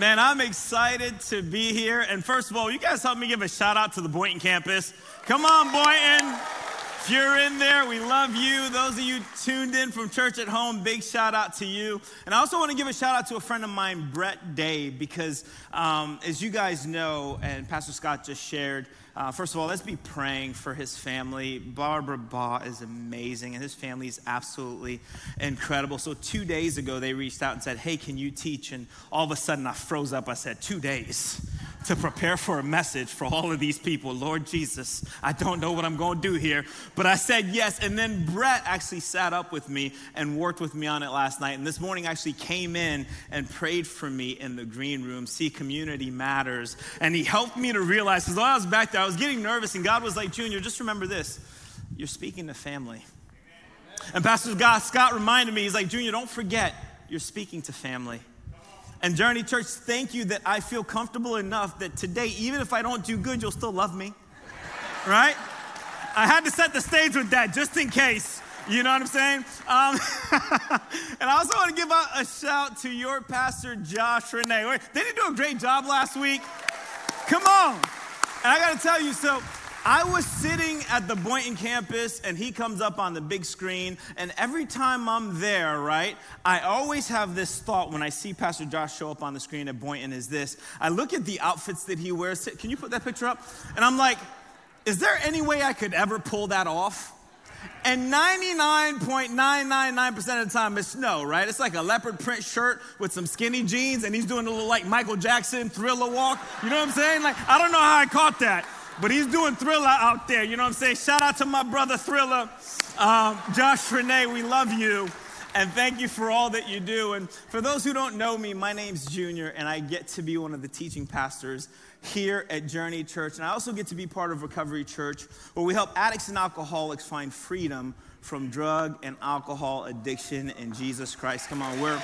Man, I'm excited to be here. And first of all, you guys help me give a shout out to the Boynton campus. Come on, Boynton. If you're in there, we love you. Those of you tuned in from church at home, big shout out to you. And I also want to give a shout out to a friend of mine, Brett Day, because um, as you guys know, and Pastor Scott just shared, uh, first of all, let's be praying for his family. Barbara Baugh is amazing, and his family is absolutely incredible. So, two days ago, they reached out and said, Hey, can you teach? And all of a sudden, I froze up. I said, Two days to prepare for a message for all of these people. Lord Jesus, I don't know what I'm going to do here, but I said yes. And then Brett actually sat up with me and worked with me on it last night. And this morning actually came in and prayed for me in the green room. See, community matters. And he helped me to realize, because while I was back there, I was getting nervous, and God was like, Junior, just remember this you're speaking to family. And Pastor Scott reminded me, he's like, Junior, don't forget, you're speaking to family. And Journey Church, thank you that I feel comfortable enough that today, even if I don't do good, you'll still love me. Right? I had to set the stage with that just in case. You know what I'm saying? Um, and I also want to give a, a shout to your pastor, Josh Renee. They did do a great job last week? Come on. And I got to tell you, so I was sitting at the Boynton campus and he comes up on the big screen. And every time I'm there, right, I always have this thought when I see Pastor Josh show up on the screen at Boynton is this. I look at the outfits that he wears. Can you put that picture up? And I'm like, is there any way I could ever pull that off? And 99.999% of the time it's no, right? It's like a leopard print shirt with some skinny jeans and he's doing a little like Michael Jackson thriller walk. You know what I'm saying? Like, I don't know how I caught that. But he's doing Thriller out there. You know what I'm saying? Shout out to my brother Thriller. Um, Josh Renee, we love you. And thank you for all that you do. And for those who don't know me, my name's Junior, and I get to be one of the teaching pastors here at Journey Church. And I also get to be part of Recovery Church, where we help addicts and alcoholics find freedom from drug and alcohol addiction in Jesus Christ. Come on, we're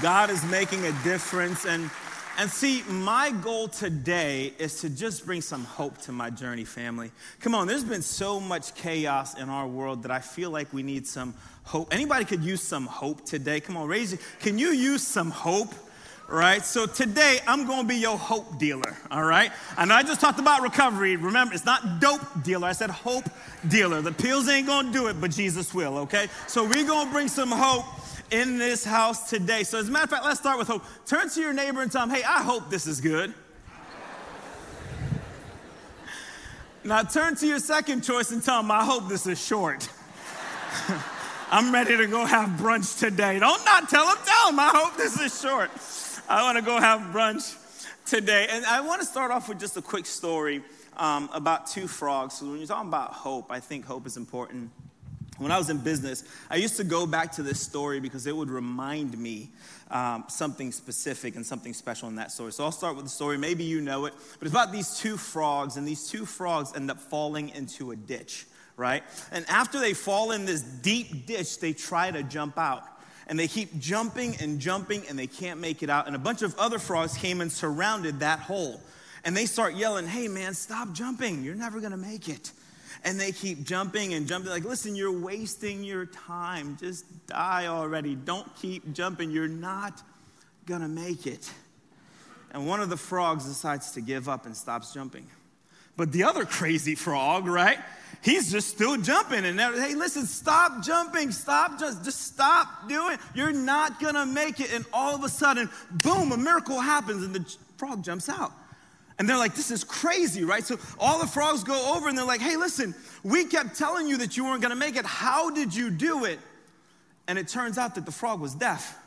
God is making a difference. And and see, my goal today is to just bring some hope to my journey family. Come on, there's been so much chaos in our world that I feel like we need some hope. Anybody could use some hope today? Come on, raise it. Can you use some hope? Right? So today I'm to be your hope dealer, all right? I know I just talked about recovery. Remember, it's not dope dealer. I said hope dealer. The pills ain't to do it, but Jesus will, okay? So we're to bring some hope in this house today. So, as a matter of fact, let's start with hope. Turn to your neighbor and tell him, hey, I hope this is good. now, turn to your second choice and tell him, I hope this is short. I'm ready to go have brunch today. Don't not tell him, tell him, I hope this is short. I want to go have brunch today. And I want to start off with just a quick story um, about two frogs. So, when you're talking about hope, I think hope is important. When I was in business, I used to go back to this story because it would remind me um, something specific and something special in that story. So I'll start with the story. Maybe you know it, but it's about these two frogs, and these two frogs end up falling into a ditch, right? And after they fall in this deep ditch, they try to jump out. And they keep jumping and jumping, and they can't make it out. And a bunch of other frogs came and surrounded that hole. And they start yelling, Hey, man, stop jumping. You're never gonna make it and they keep jumping and jumping. Like, listen, you're wasting your time. Just die already. Don't keep jumping. You're not gonna make it. And one of the frogs decides to give up and stops jumping. But the other crazy frog, right? He's just still jumping. And hey, listen, stop jumping. Stop, just, just stop doing. You're not gonna make it. And all of a sudden, boom, a miracle happens and the frog jumps out. And they're like, this is crazy, right? So all the frogs go over and they're like, hey, listen, we kept telling you that you weren't gonna make it. How did you do it? And it turns out that the frog was deaf.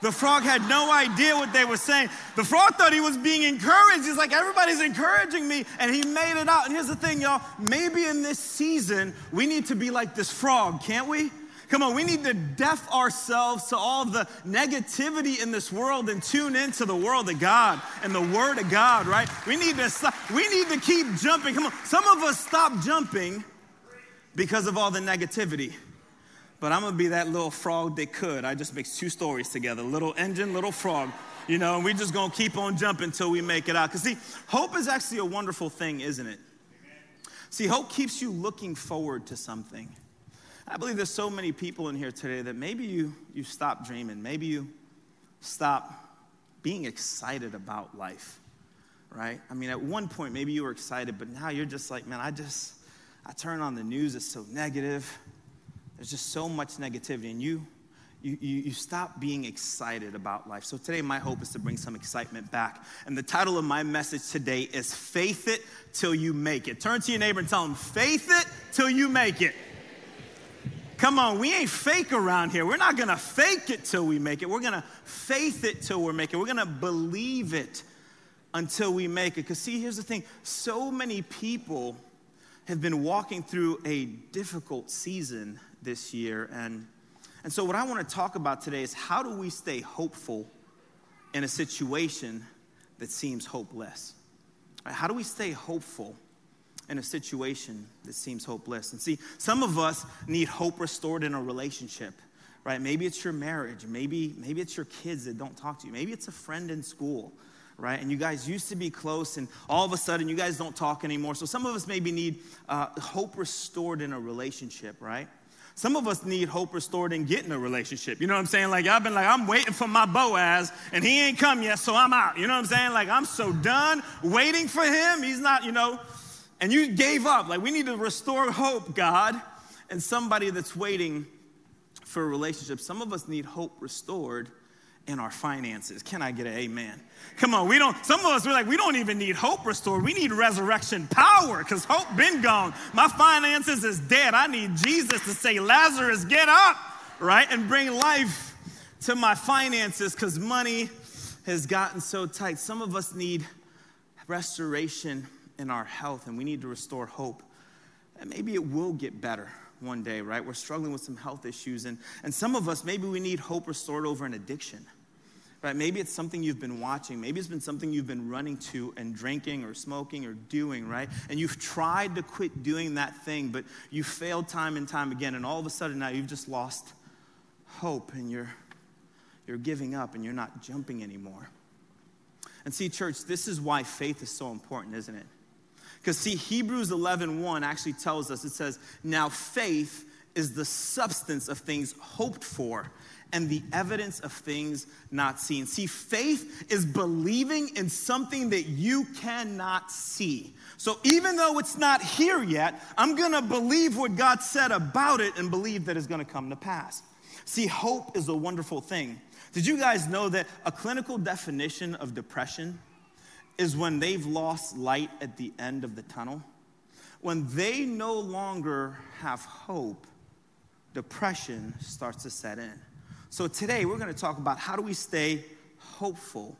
The frog had no idea what they were saying. The frog thought he was being encouraged. He's like, everybody's encouraging me. And he made it out. And here's the thing, y'all. Maybe in this season, we need to be like this frog, can't we? Come on, we need to deaf ourselves to all the negativity in this world and tune into the world of God and the Word of God, right? We need to stop, we need to keep jumping. Come on, some of us stop jumping because of all the negativity. But I'm gonna be that little frog that could. I just mix two stories together little engine, little frog. You know, and we just gonna keep on jumping until we make it out. Because, see, hope is actually a wonderful thing, isn't it? See, hope keeps you looking forward to something. I believe there's so many people in here today that maybe you, you stop dreaming. Maybe you stop being excited about life, right? I mean, at one point, maybe you were excited, but now you're just like, man, I just, I turn on the news, it's so negative. There's just so much negativity, and you, you, you, you stop being excited about life. So today, my hope is to bring some excitement back. And the title of my message today is Faith It Till You Make It. Turn to your neighbor and tell them, Faith it till you make it. Come on, we ain't fake around here. We're not gonna fake it till we make it. We're gonna faith it till we make it. We're gonna believe it until we make it. Because, see, here's the thing so many people have been walking through a difficult season this year. And, and so, what I wanna talk about today is how do we stay hopeful in a situation that seems hopeless? How do we stay hopeful? In a situation that seems hopeless. And see, some of us need hope restored in a relationship, right? Maybe it's your marriage, maybe, maybe it's your kids that don't talk to you, maybe it's a friend in school. Right? And you guys used to be close, and all of a sudden you guys don't talk anymore. So some of us maybe need uh, hope restored in a relationship, right? Some of us need hope restored in getting a relationship. You know what I'm saying? Like, I've been like, I'm waiting for my Boaz, and he ain't come yet, so I'm out. You know what I'm saying? Like, I'm so done waiting for him. He's not, you know, and you gave up. Like, we need to restore hope, God. And somebody that's waiting for a relationship, some of us need hope restored in our finances. Can I get an amen? Come on, we don't, some of us, we're like, we don't even need hope restored. We need resurrection power because hope been gone. My finances is dead. I need Jesus to say, Lazarus, get up, right? And bring life to my finances because money has gotten so tight. Some of us need restoration in our health and we need to restore hope. And maybe it will get better one day, right? We're struggling with some health issues. And, and some of us, maybe we need hope restored over an addiction, right? Maybe it's something you've been watching. Maybe it's been something you've been running to and drinking or smoking or doing, right? And you've tried to quit doing that thing, but you failed time and time again. And all of a sudden now you've just lost hope and you're, you're giving up and you're not jumping anymore. And see, church, this is why faith is so important, isn't it? Because see, Hebrews 11 1 actually tells us, it says, Now faith is the substance of things hoped for and the evidence of things not seen. See, faith is believing in something that you cannot see. So even though it's not here yet, I'm gonna believe what God said about it and believe that it's gonna come to pass. See, hope is a wonderful thing. Did you guys know that a clinical definition of depression is when they've lost light at the end of the tunnel. When they no longer have hope, depression starts to set in. So today we're going to talk about how do we stay hopeful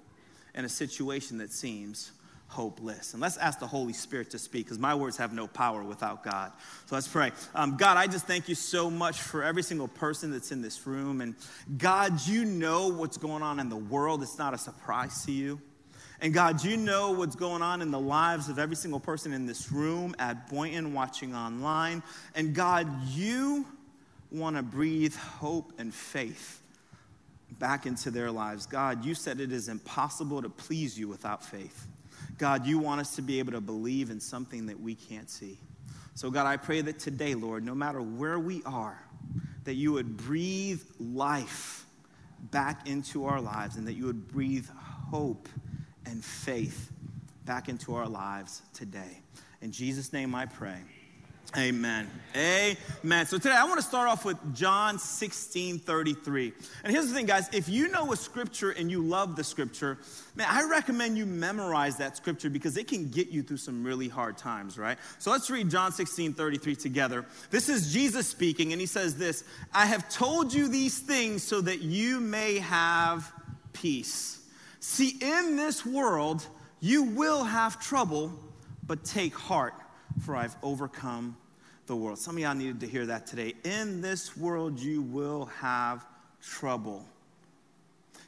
in a situation that seems hopeless. And let's ask the Holy Spirit to speak because my words have no power without God. So let's pray. Um, God, I just thank you so much for every single person that's in this room. And God, you know what's going on in the world, it's not a surprise to you. And God, you know what's going on in the lives of every single person in this room, at Boynton, watching online. And God, you want to breathe hope and faith back into their lives. God, you said it is impossible to please you without faith. God, you want us to be able to believe in something that we can't see. So, God, I pray that today, Lord, no matter where we are, that you would breathe life back into our lives and that you would breathe hope and faith back into our lives today. In Jesus' name I pray. Amen. Amen. So today I want to start off with John 16 33. And here's the thing, guys. If you know a scripture and you love the scripture, man, I recommend you memorize that scripture because it can get you through some really hard times, right? So let's read John 16 33 together. This is Jesus speaking, and he says this I have told you these things so that you may have peace. See, in this world, you will have trouble, but take heart, for I've overcome the world. Some of y'all needed to hear that today. In this world, you will have trouble.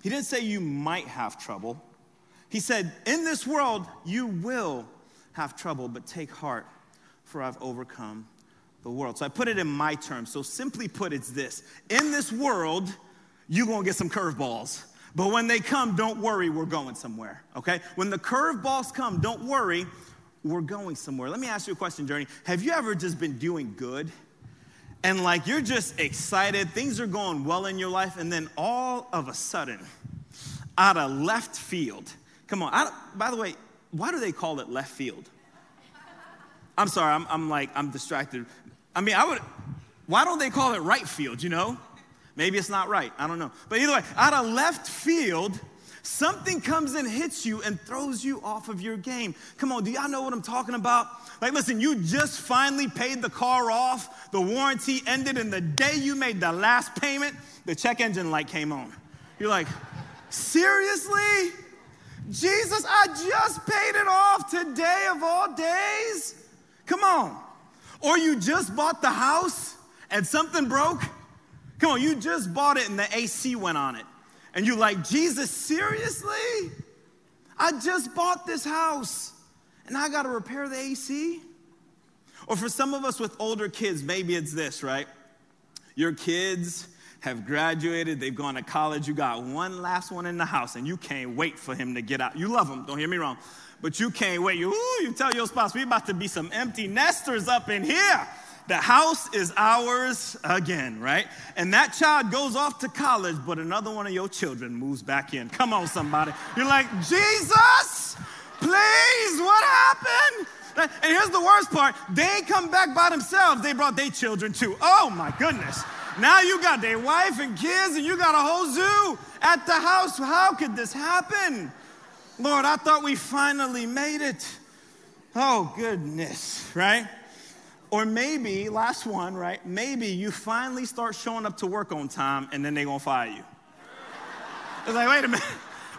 He didn't say you might have trouble. He said, In this world, you will have trouble, but take heart, for I've overcome the world. So I put it in my terms. So simply put, it's this In this world, you're gonna get some curveballs. But when they come, don't worry, we're going somewhere, okay? When the curveballs come, don't worry, we're going somewhere. Let me ask you a question, Journey. Have you ever just been doing good? And like you're just excited, things are going well in your life, and then all of a sudden, out of left field. Come on. By the way, why do they call it left field? I'm sorry, I'm, I'm like, I'm distracted. I mean, I would, why don't they call it right field, you know? Maybe it's not right. I don't know. But either way, out of left field, something comes and hits you and throws you off of your game. Come on, do y'all know what I'm talking about? Like, listen, you just finally paid the car off, the warranty ended, and the day you made the last payment, the check engine light came on. You're like, seriously? Jesus, I just paid it off today of all days? Come on. Or you just bought the house and something broke? Come on, you just bought it and the AC went on it. And you're like, Jesus, seriously? I just bought this house and I got to repair the AC? Or for some of us with older kids, maybe it's this, right? Your kids have graduated, they've gone to college, you got one last one in the house, and you can't wait for him to get out. You love him, don't hear me wrong, but you can't wait. You, ooh, you tell your spouse, we about to be some empty nesters up in here. The house is ours again, right? And that child goes off to college, but another one of your children moves back in. Come on, somebody. You're like, Jesus, please, what happened? And here's the worst part they come back by themselves, they brought their children too. Oh my goodness. Now you got their wife and kids, and you got a whole zoo at the house. How could this happen? Lord, I thought we finally made it. Oh, goodness, right? Or maybe, last one, right? Maybe you finally start showing up to work on time and then they're gonna fire you. It's like, wait a minute.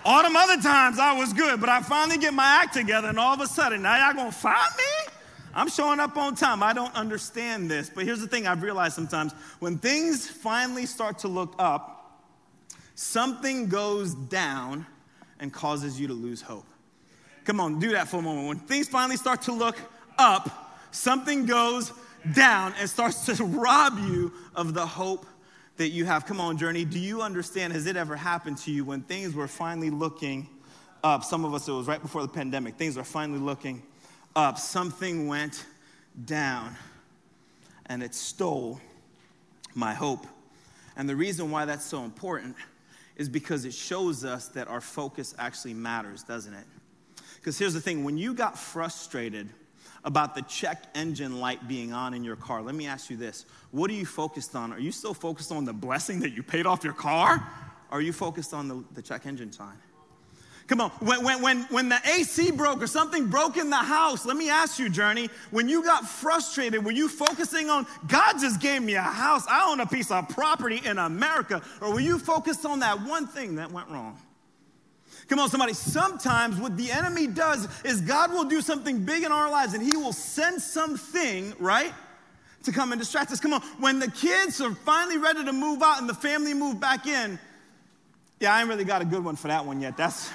All them other times I was good, but I finally get my act together and all of a sudden, now y'all gonna fire me? I'm showing up on time. I don't understand this. But here's the thing I've realized sometimes when things finally start to look up, something goes down and causes you to lose hope. Come on, do that for a moment. When things finally start to look up, something goes down and starts to rob you of the hope that you have. Come on, Journey, do you understand? Has it ever happened to you when things were finally looking up? Some of us, it was right before the pandemic, things were finally looking up. Something went down and it stole my hope. And the reason why that's so important is because it shows us that our focus actually matters, doesn't it? Because here's the thing when you got frustrated about the check engine light being on in your car, let me ask you this what are you focused on? Are you still focused on the blessing that you paid off your car? Or are you focused on the, the check engine sign? Come on, when, when, when, when the AC broke or something broke in the house, let me ask you, Journey, when you got frustrated, were you focusing on, God just gave me a house, I own a piece of property in America, or were you focused on that one thing that went wrong? Come on, somebody. Sometimes what the enemy does is God will do something big in our lives and he will send something, right? To come and distract us. Come on. When the kids are finally ready to move out and the family move back in, yeah, I ain't really got a good one for that one yet. That's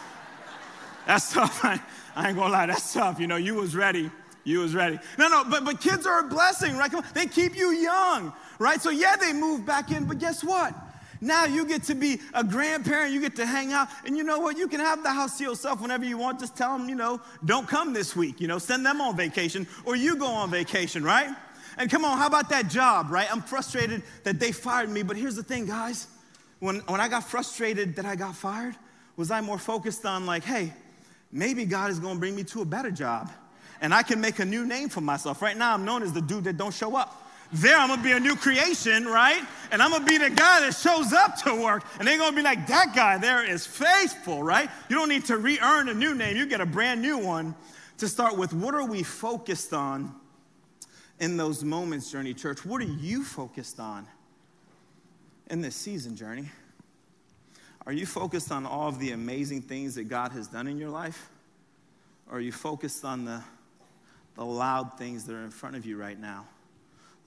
that's tough. I, I ain't gonna lie, that's tough. You know, you was ready. You was ready. No, no, but but kids are a blessing, right? They keep you young, right? So yeah, they move back in, but guess what? Now you get to be a grandparent, you get to hang out, and you know what? You can have the house to yourself whenever you want. Just tell them, you know, don't come this week, you know, send them on vacation, or you go on vacation, right? And come on, how about that job, right? I'm frustrated that they fired me, but here's the thing, guys. When, when I got frustrated that I got fired, was I more focused on, like, hey, maybe God is gonna bring me to a better job and I can make a new name for myself. Right now, I'm known as the dude that don't show up. There, I'm gonna be a new creation, right? And I'm gonna be the guy that shows up to work. And they're gonna be like, that guy there is faithful, right? You don't need to re earn a new name, you get a brand new one to start with. What are we focused on in those moments, Journey Church? What are you focused on in this season, Journey? Are you focused on all of the amazing things that God has done in your life? Or are you focused on the, the loud things that are in front of you right now?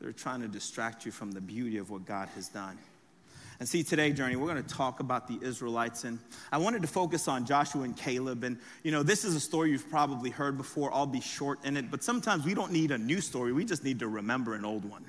That are trying to distract you from the beauty of what God has done. And see, today, Journey, we're going to talk about the Israelites. And I wanted to focus on Joshua and Caleb. And, you know, this is a story you've probably heard before. I'll be short in it. But sometimes we don't need a new story, we just need to remember an old one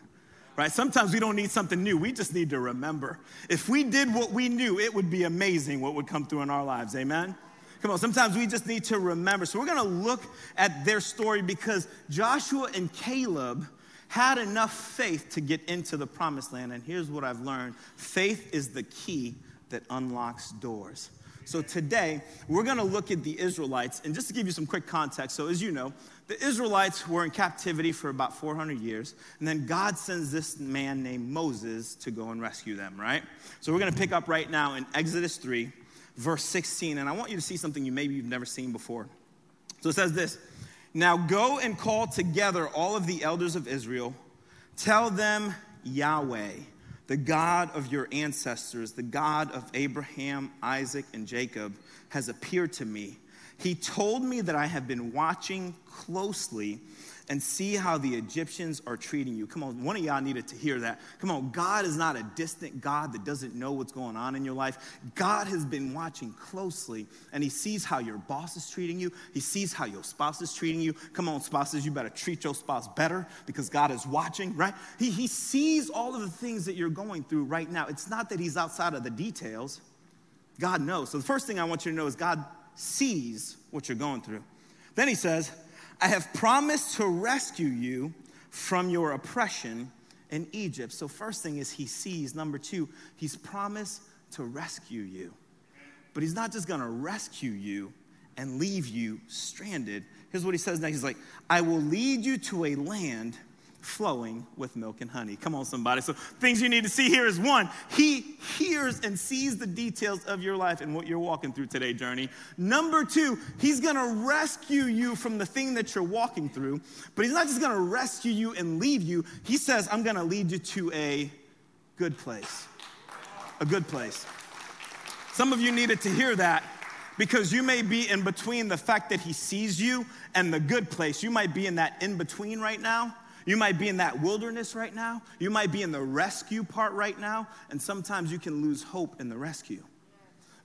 right? Sometimes we don't need something new. We just need to remember. If we did what we knew, it would be amazing what would come through in our lives. Amen? Come on, sometimes we just need to remember. So we're going to look at their story because Joshua and Caleb had enough faith to get into the promised land. And here's what I've learned faith is the key that unlocks doors. So today, we're gonna look at the Israelites, and just to give you some quick context, so as you know, the Israelites were in captivity for about 400 years, and then God sends this man named Moses to go and rescue them, right? So we're gonna pick up right now in Exodus 3, verse 16, and I want you to see something you maybe you've never seen before. So it says this Now go and call together all of the elders of Israel, tell them Yahweh the God of your ancestors, the God of Abraham, Isaac, and Jacob, has appeared to me. He told me that I have been watching closely and see how the Egyptians are treating you. Come on, one of y'all needed to hear that. Come on, God is not a distant God that doesn't know what's going on in your life. God has been watching closely and He sees how your boss is treating you. He sees how your spouse is treating you. Come on, spouses, you better treat your spouse better because God is watching, right? He, he sees all of the things that you're going through right now. It's not that He's outside of the details, God knows. So the first thing I want you to know is God sees what you're going through. Then He says, I have promised to rescue you from your oppression in Egypt. So, first thing is he sees. Number two, he's promised to rescue you. But he's not just gonna rescue you and leave you stranded. Here's what he says next He's like, I will lead you to a land flowing with milk and honey. Come on, somebody. So, things you need to see here is one, he hears and sees the details of your life and what you're walking through today, journey. Number two, he's gonna rescue you from the thing that you're walking through, but he's not just gonna rescue you and leave you. He says, I'm gonna lead you to a good place. A good place. Some of you needed to hear that because you may be in between the fact that he sees you and the good place. You might be in that in between right now. You might be in that wilderness right now. You might be in the rescue part right now. And sometimes you can lose hope in the rescue.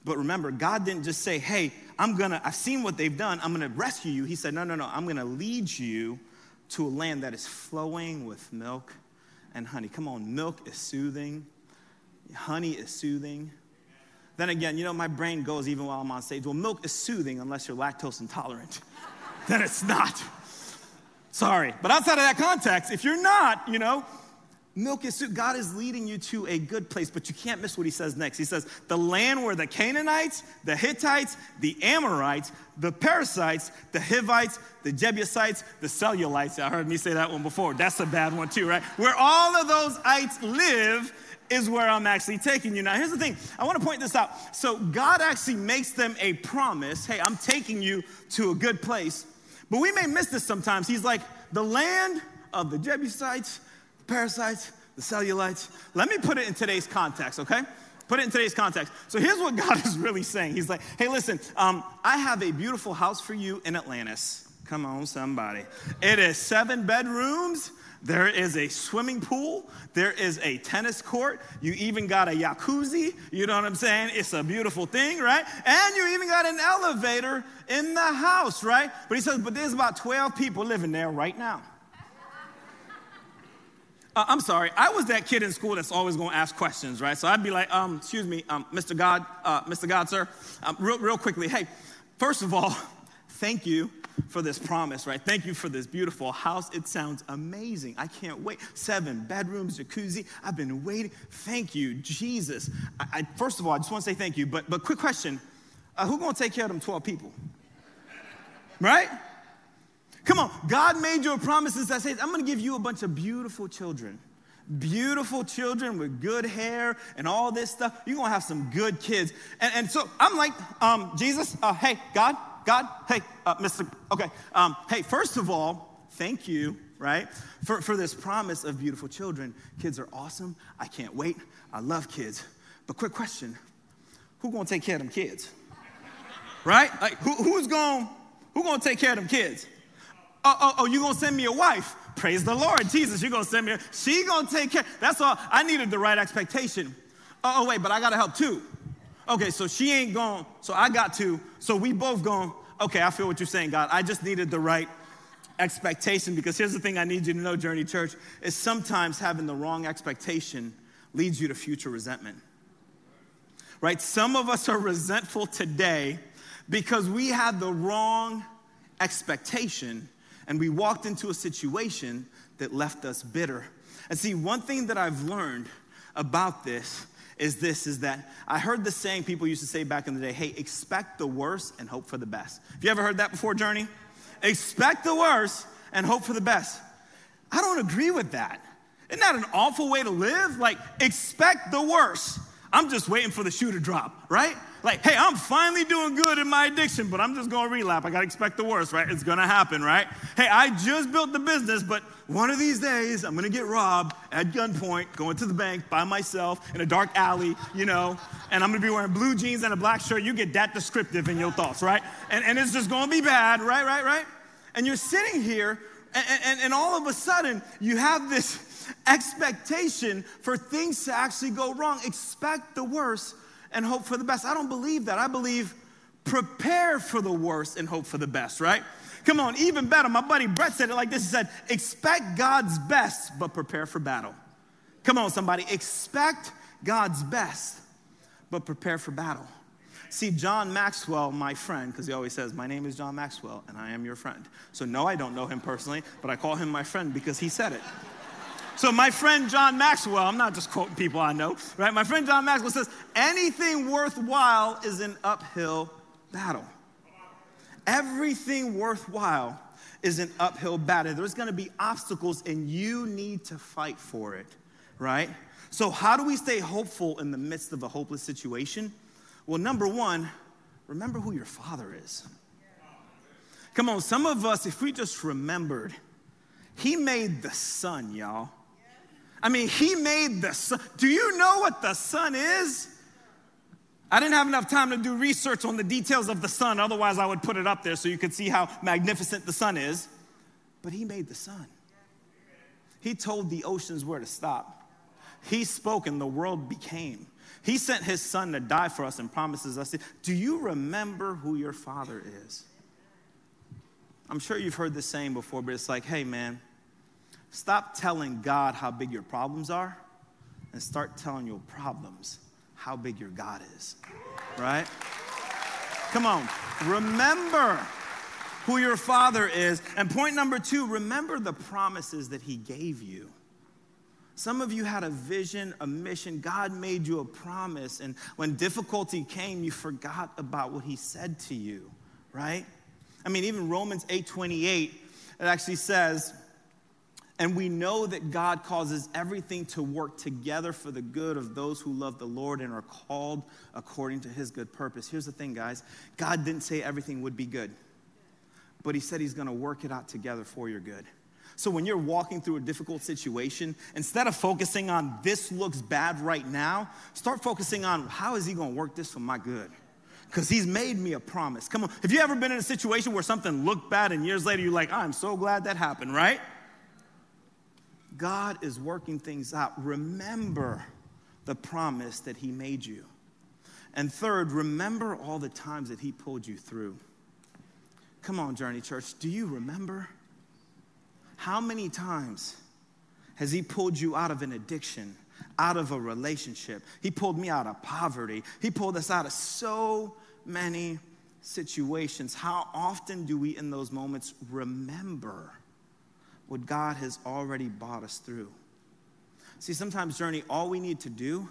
But remember, God didn't just say, Hey, I'm gonna, I've seen what they've done. I'm gonna rescue you. He said, No, no, no. I'm gonna lead you to a land that is flowing with milk and honey. Come on, milk is soothing, honey is soothing. Then again, you know, my brain goes even while I'm on stage. Well, milk is soothing unless you're lactose intolerant. then it's not. Sorry. But outside of that context, if you're not, you know, milk is soup. God is leading you to a good place, but you can't miss what he says next. He says, the land where the Canaanites, the Hittites, the Amorites, the Perizzites, the Hivites, the Jebusites, the Cellulites. I heard me say that one before. That's a bad one too, right? Where all of those ites live is where I'm actually taking you. Now, here's the thing I want to point this out. So, God actually makes them a promise hey, I'm taking you to a good place. But we may miss this sometimes. He's like, the land of the Jebusites, the Perizzites, the Cellulites. Let me put it in today's context, okay? Put it in today's context. So here's what God is really saying. He's like, hey, listen, um, I have a beautiful house for you in Atlantis. Come on, somebody. It is seven bedrooms. There is a swimming pool. There is a tennis court. You even got a jacuzzi. You know what I'm saying? It's a beautiful thing, right? And you even got an elevator in the house, right? But he says, but there's about 12 people living there right now. Uh, I'm sorry, I was that kid in school that's always going to ask questions, right? So I'd be like, um, excuse me, um, Mr. God, uh, Mr. God, sir, um, real, real quickly, hey, first of all, thank you for this promise, right? Thank you for this beautiful house. It sounds amazing. I can't wait. Seven bedrooms, jacuzzi. I've been waiting. Thank you, Jesus. I, I first of all, I just want to say thank you. But, but quick question uh, Who's going to take care of them 12 people? Right? Come on. God made you a promise that says, I'm going to give you a bunch of beautiful children beautiful children with good hair and all this stuff. You're gonna have some good kids. And, and so I'm like, um, Jesus, uh, hey, God, God, hey, uh, Mr. Okay, um, hey, first of all, thank you, right, for, for this promise of beautiful children. Kids are awesome. I can't wait. I love kids. But quick question who gonna take care of them kids? Right? Like, who, who's gonna, who gonna take care of them kids? Oh, oh, oh, you gonna send me a wife? Praise the Lord, Jesus, you gonna send me, a, she gonna take care. That's all, I needed the right expectation. Oh, oh wait, but I gotta help too. Okay, so she ain't gone, so I got to, so we both gone. Okay, I feel what you're saying, God. I just needed the right expectation because here's the thing I need you to know, Journey Church, is sometimes having the wrong expectation leads you to future resentment. Right? Some of us are resentful today because we had the wrong expectation and we walked into a situation that left us bitter. And see, one thing that I've learned about this is this is that I heard the saying people used to say back in the day, hey, expect the worst and hope for the best. Have you ever heard that before, Journey? Expect the worst and hope for the best. I don't agree with that. Isn't that an awful way to live? Like, expect the worst. I'm just waiting for the shoe to drop, right? Like, hey, I'm finally doing good in my addiction, but I'm just gonna relapse. I gotta expect the worst, right? It's gonna happen, right? Hey, I just built the business, but one of these days I'm gonna get robbed at gunpoint, going to the bank by myself in a dark alley, you know, and I'm gonna be wearing blue jeans and a black shirt. You get that descriptive in your thoughts, right? And, and it's just gonna be bad, right, right, right? And you're sitting here, and, and, and all of a sudden you have this expectation for things to actually go wrong. Expect the worst and hope for the best. I don't believe that. I believe prepare for the worst and hope for the best, right? Come on, even better. My buddy Brett said it like this He said, Expect God's best, but prepare for battle. Come on, somebody. Expect God's best, but prepare for battle. See, John Maxwell, my friend, because he always says, My name is John Maxwell, and I am your friend. So, no, I don't know him personally, but I call him my friend because he said it. So my friend John Maxwell, I'm not just quoting people I know, right? My friend John Maxwell says, anything worthwhile is an uphill battle. Everything worthwhile is an uphill battle. There's gonna be obstacles and you need to fight for it, right? So, how do we stay hopeful in the midst of a hopeless situation? Well, number one, remember who your father is. Come on, some of us, if we just remembered, he made the sun, y'all. I mean, he made the sun. Do you know what the sun is? I didn't have enough time to do research on the details of the sun, otherwise, I would put it up there so you could see how magnificent the sun is. But he made the sun. He told the oceans where to stop. He spoke and the world became. He sent his son to die for us and promises us. Do you remember who your father is? I'm sure you've heard this saying before, but it's like, hey, man, Stop telling God how big your problems are and start telling your problems how big your God is. Right? Come on. Remember who your father is. And point number two, remember the promises that he gave you. Some of you had a vision, a mission. God made you a promise. And when difficulty came, you forgot about what he said to you, right? I mean, even Romans 8 28, it actually says, and we know that God causes everything to work together for the good of those who love the Lord and are called according to his good purpose. Here's the thing, guys God didn't say everything would be good, but he said he's to work it out together for your good. So when you're walking through a difficult situation, instead of focusing on this looks bad right now, start focusing on how is he to work this for my good? Because he's made me a promise. Come on. Have you ever been in a situation where something looked bad and years later you're like, I'm so glad that happened, right? God is working things out. Remember the promise that He made you. And third, remember all the times that He pulled you through. Come on, Journey Church, do you remember? How many times has He pulled you out of an addiction, out of a relationship? He pulled me out of poverty. He pulled us out of so many situations. How often do we, in those moments, remember? What God has already brought us through. See, sometimes, Journey, all we need to do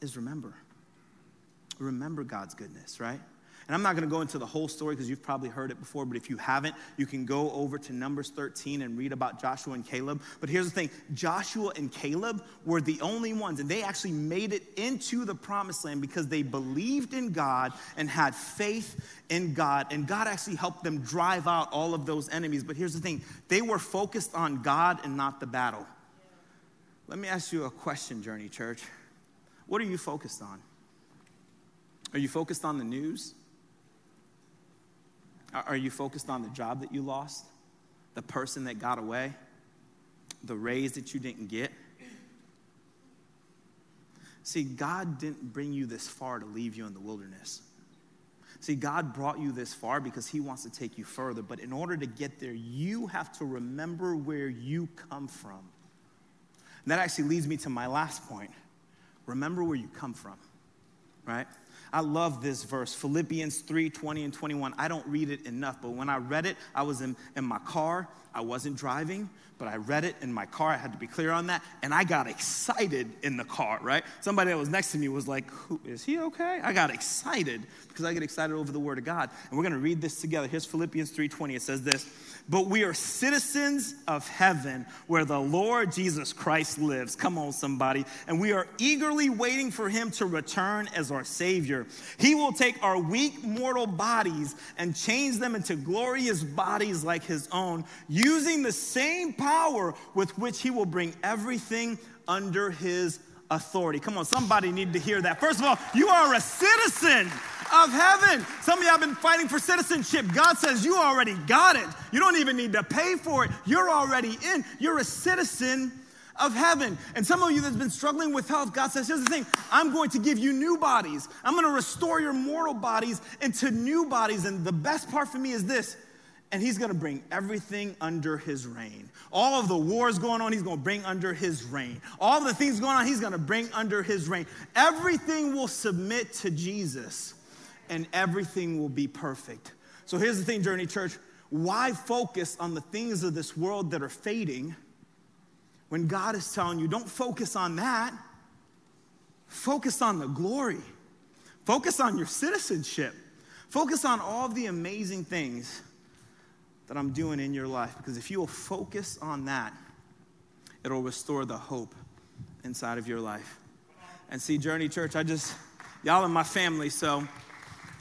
is remember. Remember God's goodness, right? And I'm not going to go into the whole story because you've probably heard it before, but if you haven't, you can go over to Numbers 13 and read about Joshua and Caleb. But here's the thing Joshua and Caleb were the only ones, and they actually made it into the promised land because they believed in God and had faith in God. And God actually helped them drive out all of those enemies. But here's the thing they were focused on God and not the battle. Let me ask you a question, Journey Church. What are you focused on? Are you focused on the news? Are you focused on the job that you lost? The person that got away? The raise that you didn't get? See, God didn't bring you this far to leave you in the wilderness. See, God brought you this far because He wants to take you further. But in order to get there, you have to remember where you come from. And that actually leads me to my last point. Remember where you come from, right? I love this verse, Philippians 3 20 and 21. I don't read it enough, but when I read it, I was in, in my car. I wasn't driving, but I read it in my car. I had to be clear on that. And I got excited in the car, right? Somebody that was next to me was like, Is he okay? I got excited because I get excited over the word of God. And we're going to read this together. Here's Philippians 3:20. It says this, "But we are citizens of heaven where the Lord Jesus Christ lives." Come on somebody. And we are eagerly waiting for him to return as our savior. He will take our weak mortal bodies and change them into glorious bodies like his own, using the same power with which he will bring everything under his authority. Come on, somebody need to hear that. First of all, you are a citizen of heaven. Some of have been fighting for citizenship. God says you already got it. You don't even need to pay for it. You're already in. You're a citizen of heaven. And some of you that's been struggling with health, God says, here's the thing I'm going to give you new bodies. I'm going to restore your mortal bodies into new bodies. And the best part for me is this and he's going to bring everything under his reign. All of the wars going on, he's going to bring under his reign. All the things going on, he's going to bring under his reign. Everything will submit to Jesus, and everything will be perfect. So here's the thing, Journey Church why focus on the things of this world that are fading when God is telling you, don't focus on that? Focus on the glory, focus on your citizenship, focus on all the amazing things that I'm doing in your life. Because if you will focus on that, it'll restore the hope inside of your life. And see, Journey Church, I just, y'all are my family, so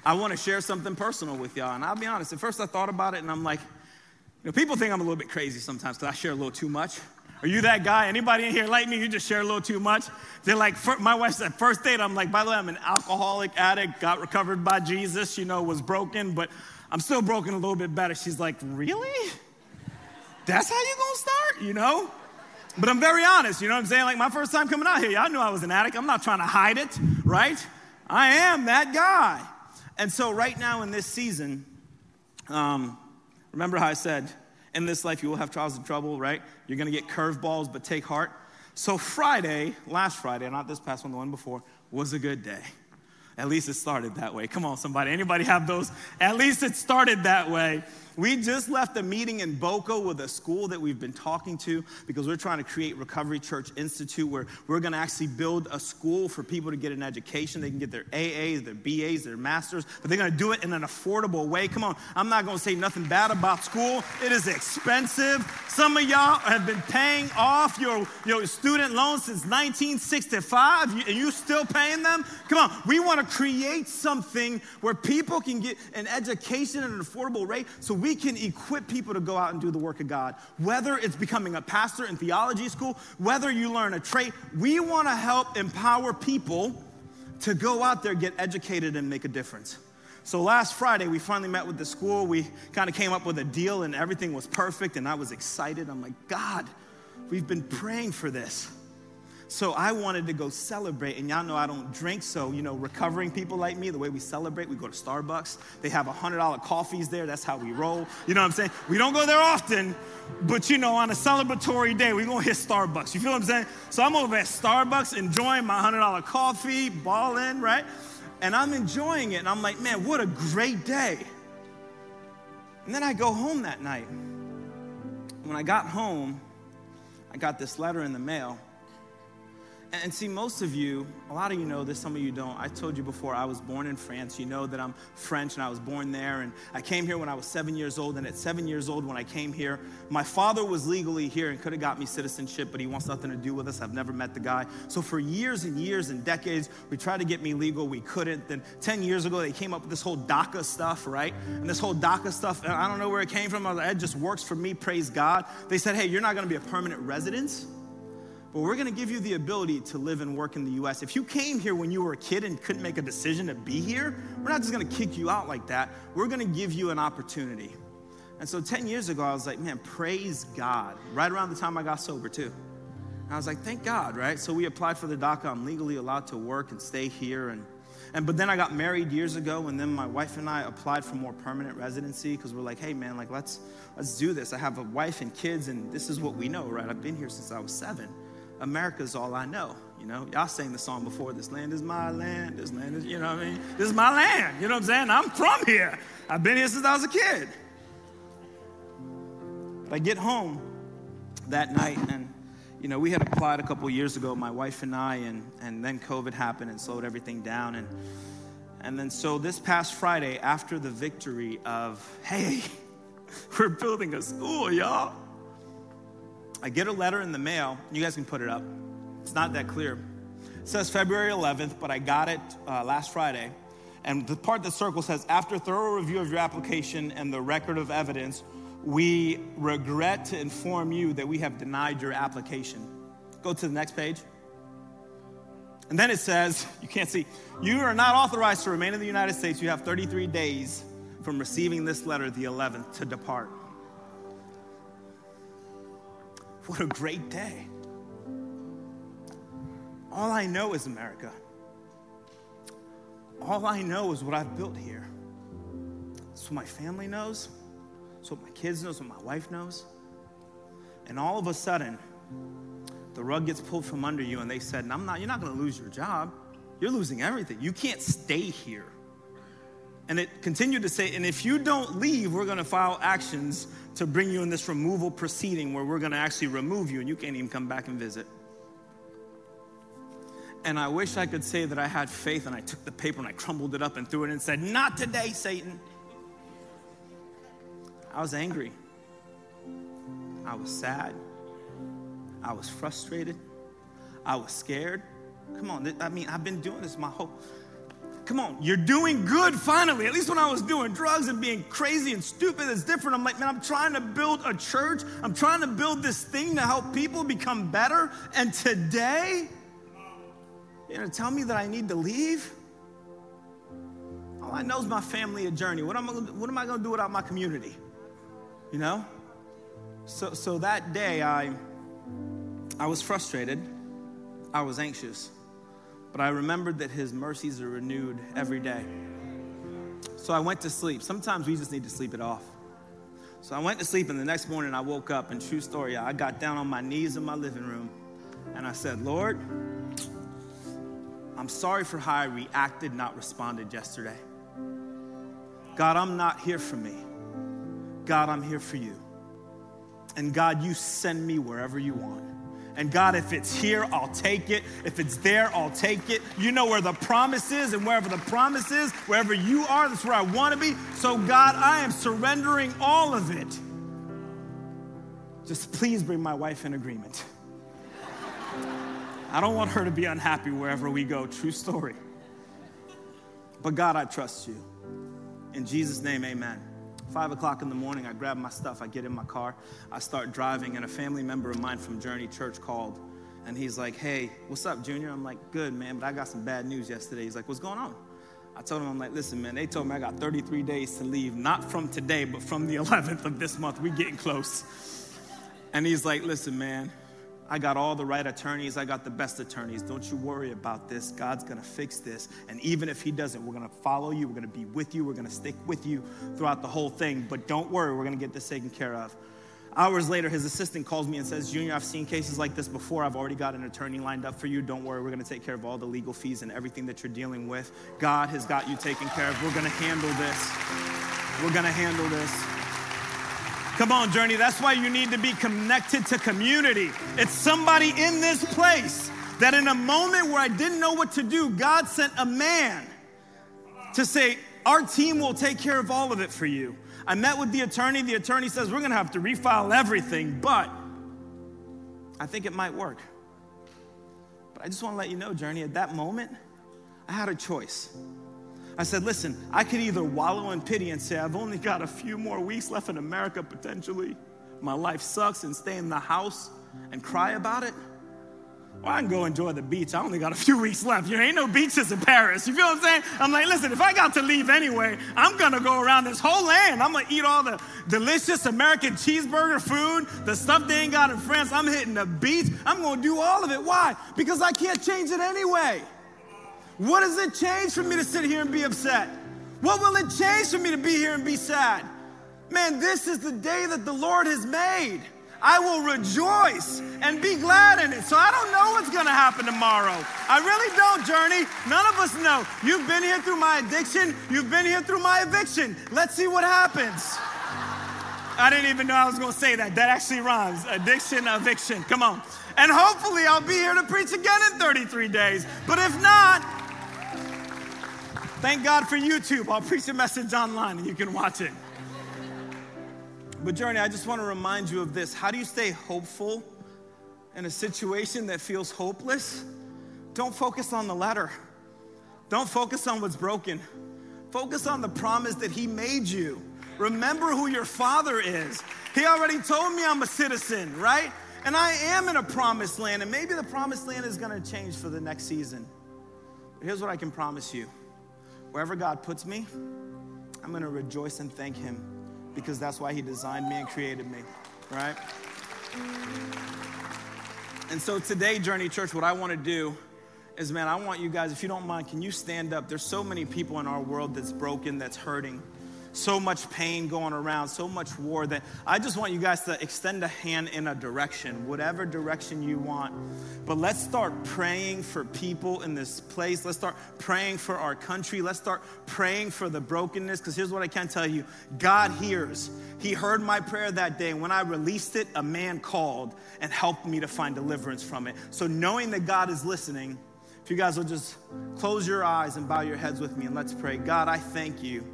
I want to share something personal with y'all. And I'll be honest, at first I thought about it and I'm like, you know, people think I'm a little bit crazy sometimes because I share a little too much. Are you that guy? Anybody in here like me? You just share a little too much? They're like, my wife said, first date, I'm like, by the way, I'm an alcoholic addict, got recovered by Jesus, you know, was broken, but I'm still broken a little bit better. She's like, Really? That's how you gonna start, you know? But I'm very honest, you know what I'm saying? Like my first time coming out here, y'all knew I was an addict. I'm not trying to hide it, right? I am that guy. And so, right now in this season, um, remember how I said, in this life you will have trials and trouble, right? You're gonna get curveballs, but take heart. So, Friday, last Friday, not this past one, the one before, was a good day. At least it started that way. Come on, somebody. Anybody have those? At least it started that way. We just left a meeting in Boca with a school that we've been talking to because we're trying to create Recovery Church Institute where we're going to actually build a school for people to get an education. They can get their AAs, their BAs, their masters, but they're going to do it in an affordable way. Come on, I'm not going to say nothing bad about school. It is expensive. Some of y'all have been paying off your, your student loans since 1965 and you still paying them. Come on, we want to create something where people can get an education at an affordable rate so we we can equip people to go out and do the work of God. Whether it's becoming a pastor in theology school, whether you learn a trade, we want to help empower people to go out there, get educated, and make a difference. So last Friday, we finally met with the school. We kind of came up with a deal, and everything was perfect, and I was excited. I'm like, God, we've been praying for this. So I wanted to go celebrate, and y'all know I don't drink, so you know, recovering people like me, the way we celebrate, we go to Starbucks. They have $100 coffees there, that's how we roll. You know what I'm saying? We don't go there often, but you know, on a celebratory day, we're gonna hit Starbucks. You feel what I'm saying? So I'm over at Starbucks enjoying my $100 coffee, balling, right? And I'm enjoying it, and I'm like, man, what a great day. And then I go home that night. When I got home, I got this letter in the mail and see, most of you, a lot of you know this, some of you don't. I told you before, I was born in France. You know that I'm French and I was born there. And I came here when I was seven years old. And at seven years old, when I came here, my father was legally here and could have got me citizenship, but he wants nothing to do with us. I've never met the guy. So for years and years and decades, we tried to get me legal. We couldn't. Then 10 years ago, they came up with this whole DACA stuff, right? And this whole DACA stuff, and I don't know where it came from. I was like, It just works for me, praise God. They said, hey, you're not going to be a permanent resident we're going to give you the ability to live and work in the US. If you came here when you were a kid and couldn't make a decision to be here, we're not just going to kick you out like that. We're going to give you an opportunity. And so 10 years ago, I was like, man, praise God. Right around the time I got sober, too. And I was like, thank God, right? So we applied for the DACA. I'm legally allowed to work and stay here. And, and but then I got married years ago, and then my wife and I applied for more permanent residency because we're like, hey man, like let's let's do this. I have a wife and kids, and this is what we know, right? I've been here since I was seven. America's all I know. You know, y'all sang the song before. This land is my land. This land is, you know what I mean? This is my land. You know what I'm saying? I'm from here. I've been here since I was a kid. But I get home that night, and you know, we had applied a couple years ago, my wife and I, and and then COVID happened and slowed everything down, and and then so this past Friday, after the victory of, hey, we're building a school, y'all. I get a letter in the mail. You guys can put it up. It's not that clear. It says February 11th, but I got it uh, last Friday. And the part that circle says, after thorough review of your application and the record of evidence, we regret to inform you that we have denied your application. Go to the next page. And then it says, you can't see, you are not authorized to remain in the United States. You have 33 days from receiving this letter, the 11th, to depart. What a great day. All I know is America. All I know is what I've built here. It's what my family knows. It's what my kids know. It's what my wife knows. And all of a sudden, the rug gets pulled from under you, and they said, I'm not, You're not going to lose your job. You're losing everything. You can't stay here. And it continued to say, and if you don't leave, we're to file actions to bring you in this removal proceeding where we're to actually remove you and you can't even come back and visit. And I wish I could say that I had faith and I took the paper and I crumbled it up and threw it in and said, Not today, Satan. I was angry. I was sad. I was frustrated. I was scared. Come on, I mean, I've been doing this my whole Come on, you're doing good finally. At least when I was doing drugs and being crazy and stupid, it's different. I'm like, man, I'm trying to build a church. I'm trying to build this thing to help people become better. And today, you're gonna tell me that I need to leave? All I know is my family a journey. What am I, what am I gonna do without my community? You know? So, so that day, I, I was frustrated. I was anxious. But I remembered that his mercies are renewed every day. So I went to sleep. Sometimes we just need to sleep it off. So I went to sleep, and the next morning I woke up, and true story, I got down on my knees in my living room, and I said, Lord, I'm sorry for how I reacted, not responded yesterday. God, I'm not here for me. God, I'm here for you. And God, you send me wherever you want. And God, if it's here, I'll take it. If it's there, I'll take it. You know where the promise is, and wherever the promise is, wherever you are, that's where I want to be. So, God, I am surrendering all of it. Just please bring my wife in agreement. I don't want her to be unhappy wherever we go. True story. But God, I trust you. In Jesus' name, amen. Five o'clock in the morning, I grab my stuff, I get in my car, I start driving, and a family member of mine from Journey Church called. And he's like, Hey, what's up, Junior? I'm like, Good, man, but I got some bad news yesterday. He's like, What's going on? I told him, I'm like, Listen, man, they told me I got 33 days to leave, not from today, but from the 11th of this month. we getting close. And he's like, Listen, man, I got all the right attorneys. I got the best attorneys. Don't you worry about this. God's going to fix this. And even if He doesn't, we're going to follow you. We're going to be with you. We're going to stick with you throughout the whole thing. But don't worry, we're going to get this taken care of. Hours later, his assistant calls me and says, Junior, I've seen cases like this before. I've already got an attorney lined up for you. Don't worry, we're going to take care of all the legal fees and everything that you're dealing with. God has got you taken care of. We're going to handle this. We're going to handle this. Come on, Journey. That's why you need to be connected to community. It's somebody in this place that in a moment where I didn't know what to do, God sent a man to say, Our team will take care of all of it for you. I met with the attorney. The attorney says, We're going to have to refile everything, but I think it might work. But I just want to let you know, Journey, at that moment, I had a choice. I said, listen, I could either wallow in pity and say, I've only got a few more weeks left in America potentially. My life sucks and stay in the house and cry about it. Or I can go enjoy the beach. I only got a few weeks left. There ain't no beaches in Paris. You feel what I'm saying? I'm like, listen, if I got to leave anyway, I'm gonna go around this whole land. I'm gonna eat all the delicious American cheeseburger food, the stuff they ain't got in France. I'm hitting the beach. I'm gonna do all of it. Why? Because I can't change it anyway. What does it change for me to sit here and be upset? What will it change for me to be here and be sad? Man, this is the day that the Lord has made. I will rejoice and be glad in it. So I don't know what's gonna happen tomorrow. I really don't, Journey. None of us know. You've been here through my addiction, you've been here through my eviction. Let's see what happens. I didn't even know I was gonna say that. That actually rhymes addiction, eviction. Come on. And hopefully I'll be here to preach again in 33 days. But if not, thank God for YouTube. I'll preach a message online and you can watch it. But, Journey, I just want to remind you of this. How do you stay hopeful in a situation that feels hopeless? Don't focus on the letter, don't focus on what's broken. Focus on the promise that He made you. Remember who your Father is. He already told me I'm a citizen, right? And I am in a promised land, and maybe the promised land is gonna change for the next season. But here's what I can promise you wherever God puts me, I'm gonna rejoice and thank Him because that's why He designed me and created me, right? And so today, Journey Church, what I wanna do is, man, I want you guys, if you don't mind, can you stand up? There's so many people in our world that's broken, that's hurting so much pain going around, so much war that I just want you guys to extend a hand in a direction, whatever direction you want. But let's start praying for people in this place. Let's start praying for our country. Let's start praying for the brokenness. Because here's what I can tell you God hears. He heard my prayer that day. When I released it, a man called and helped me to find deliverance from it. So knowing that God is listening, if you guys will just close your eyes and bow your heads with me and let's pray. God, I thank you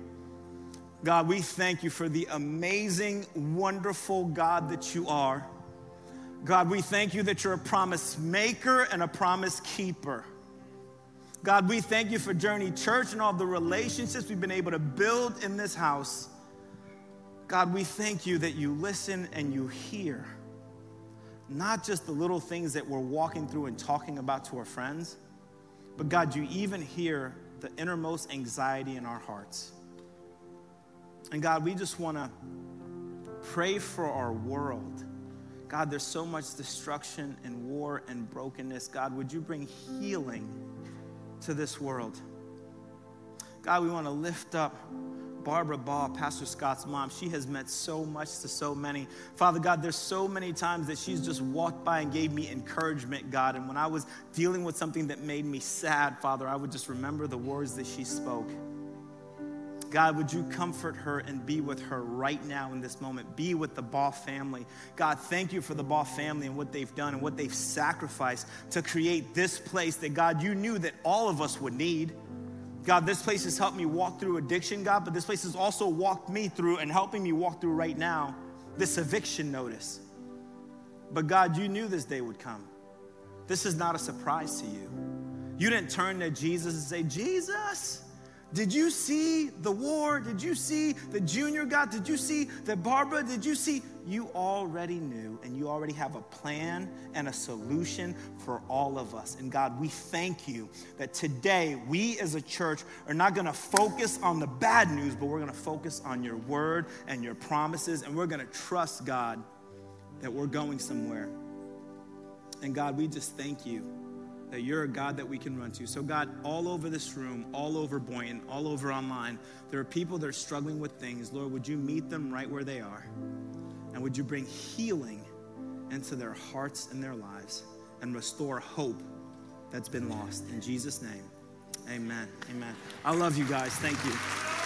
God, we thank you for the amazing, wonderful God that you are. God, we thank you that you're a promise maker and a promise keeper. God, we thank you for Journey Church and all the relationships we've been able to build in this house. God, we thank you that you listen and you hear. Not just the little things that we're walking through and talking about to our friends, but God, you even hear the innermost anxiety in our hearts. And God, we just want to pray for our world. God, there's so much destruction and war and brokenness. God, would you bring healing to this world? God, we want to lift up Barbara Ball, Pastor Scott's mom. She has meant so much to so many. Father God, there's so many times that she's just walked by and gave me encouragement, God. And when I was dealing with something that made me sad, Father, I would just remember the words that she spoke. God, would you comfort her and be with her right now in this moment? Be with the Ball family. God, thank you for the Ball family and what they've done and what they've sacrificed to create this place that, God, you knew that all of us would need. God, this place has helped me walk through addiction, God, but this place has also walked me through and helping me walk through right now this eviction notice. But God, you knew this day would come. This is not a surprise to you. You didn't turn to Jesus and say, Jesus, did you see the war? Did you see the junior got? Did you see the Barbara? Did you see? You already knew, and you already have a plan and a solution for all of us. And God, we thank you that today we as a church are not to focus on the bad news, but we're to focus on your word and your promises, and we're to trust, God, that we're going somewhere. And God, we just thank you that you're a God that we can run to. So, God, all over this room, all over Boynton, all over online, there are people that are struggling with things. Lord, would you meet them right where they are? And would you bring healing into their hearts and their lives and restore hope that's been lost? In Jesus' name, amen. Amen. I love you guys. Thank you.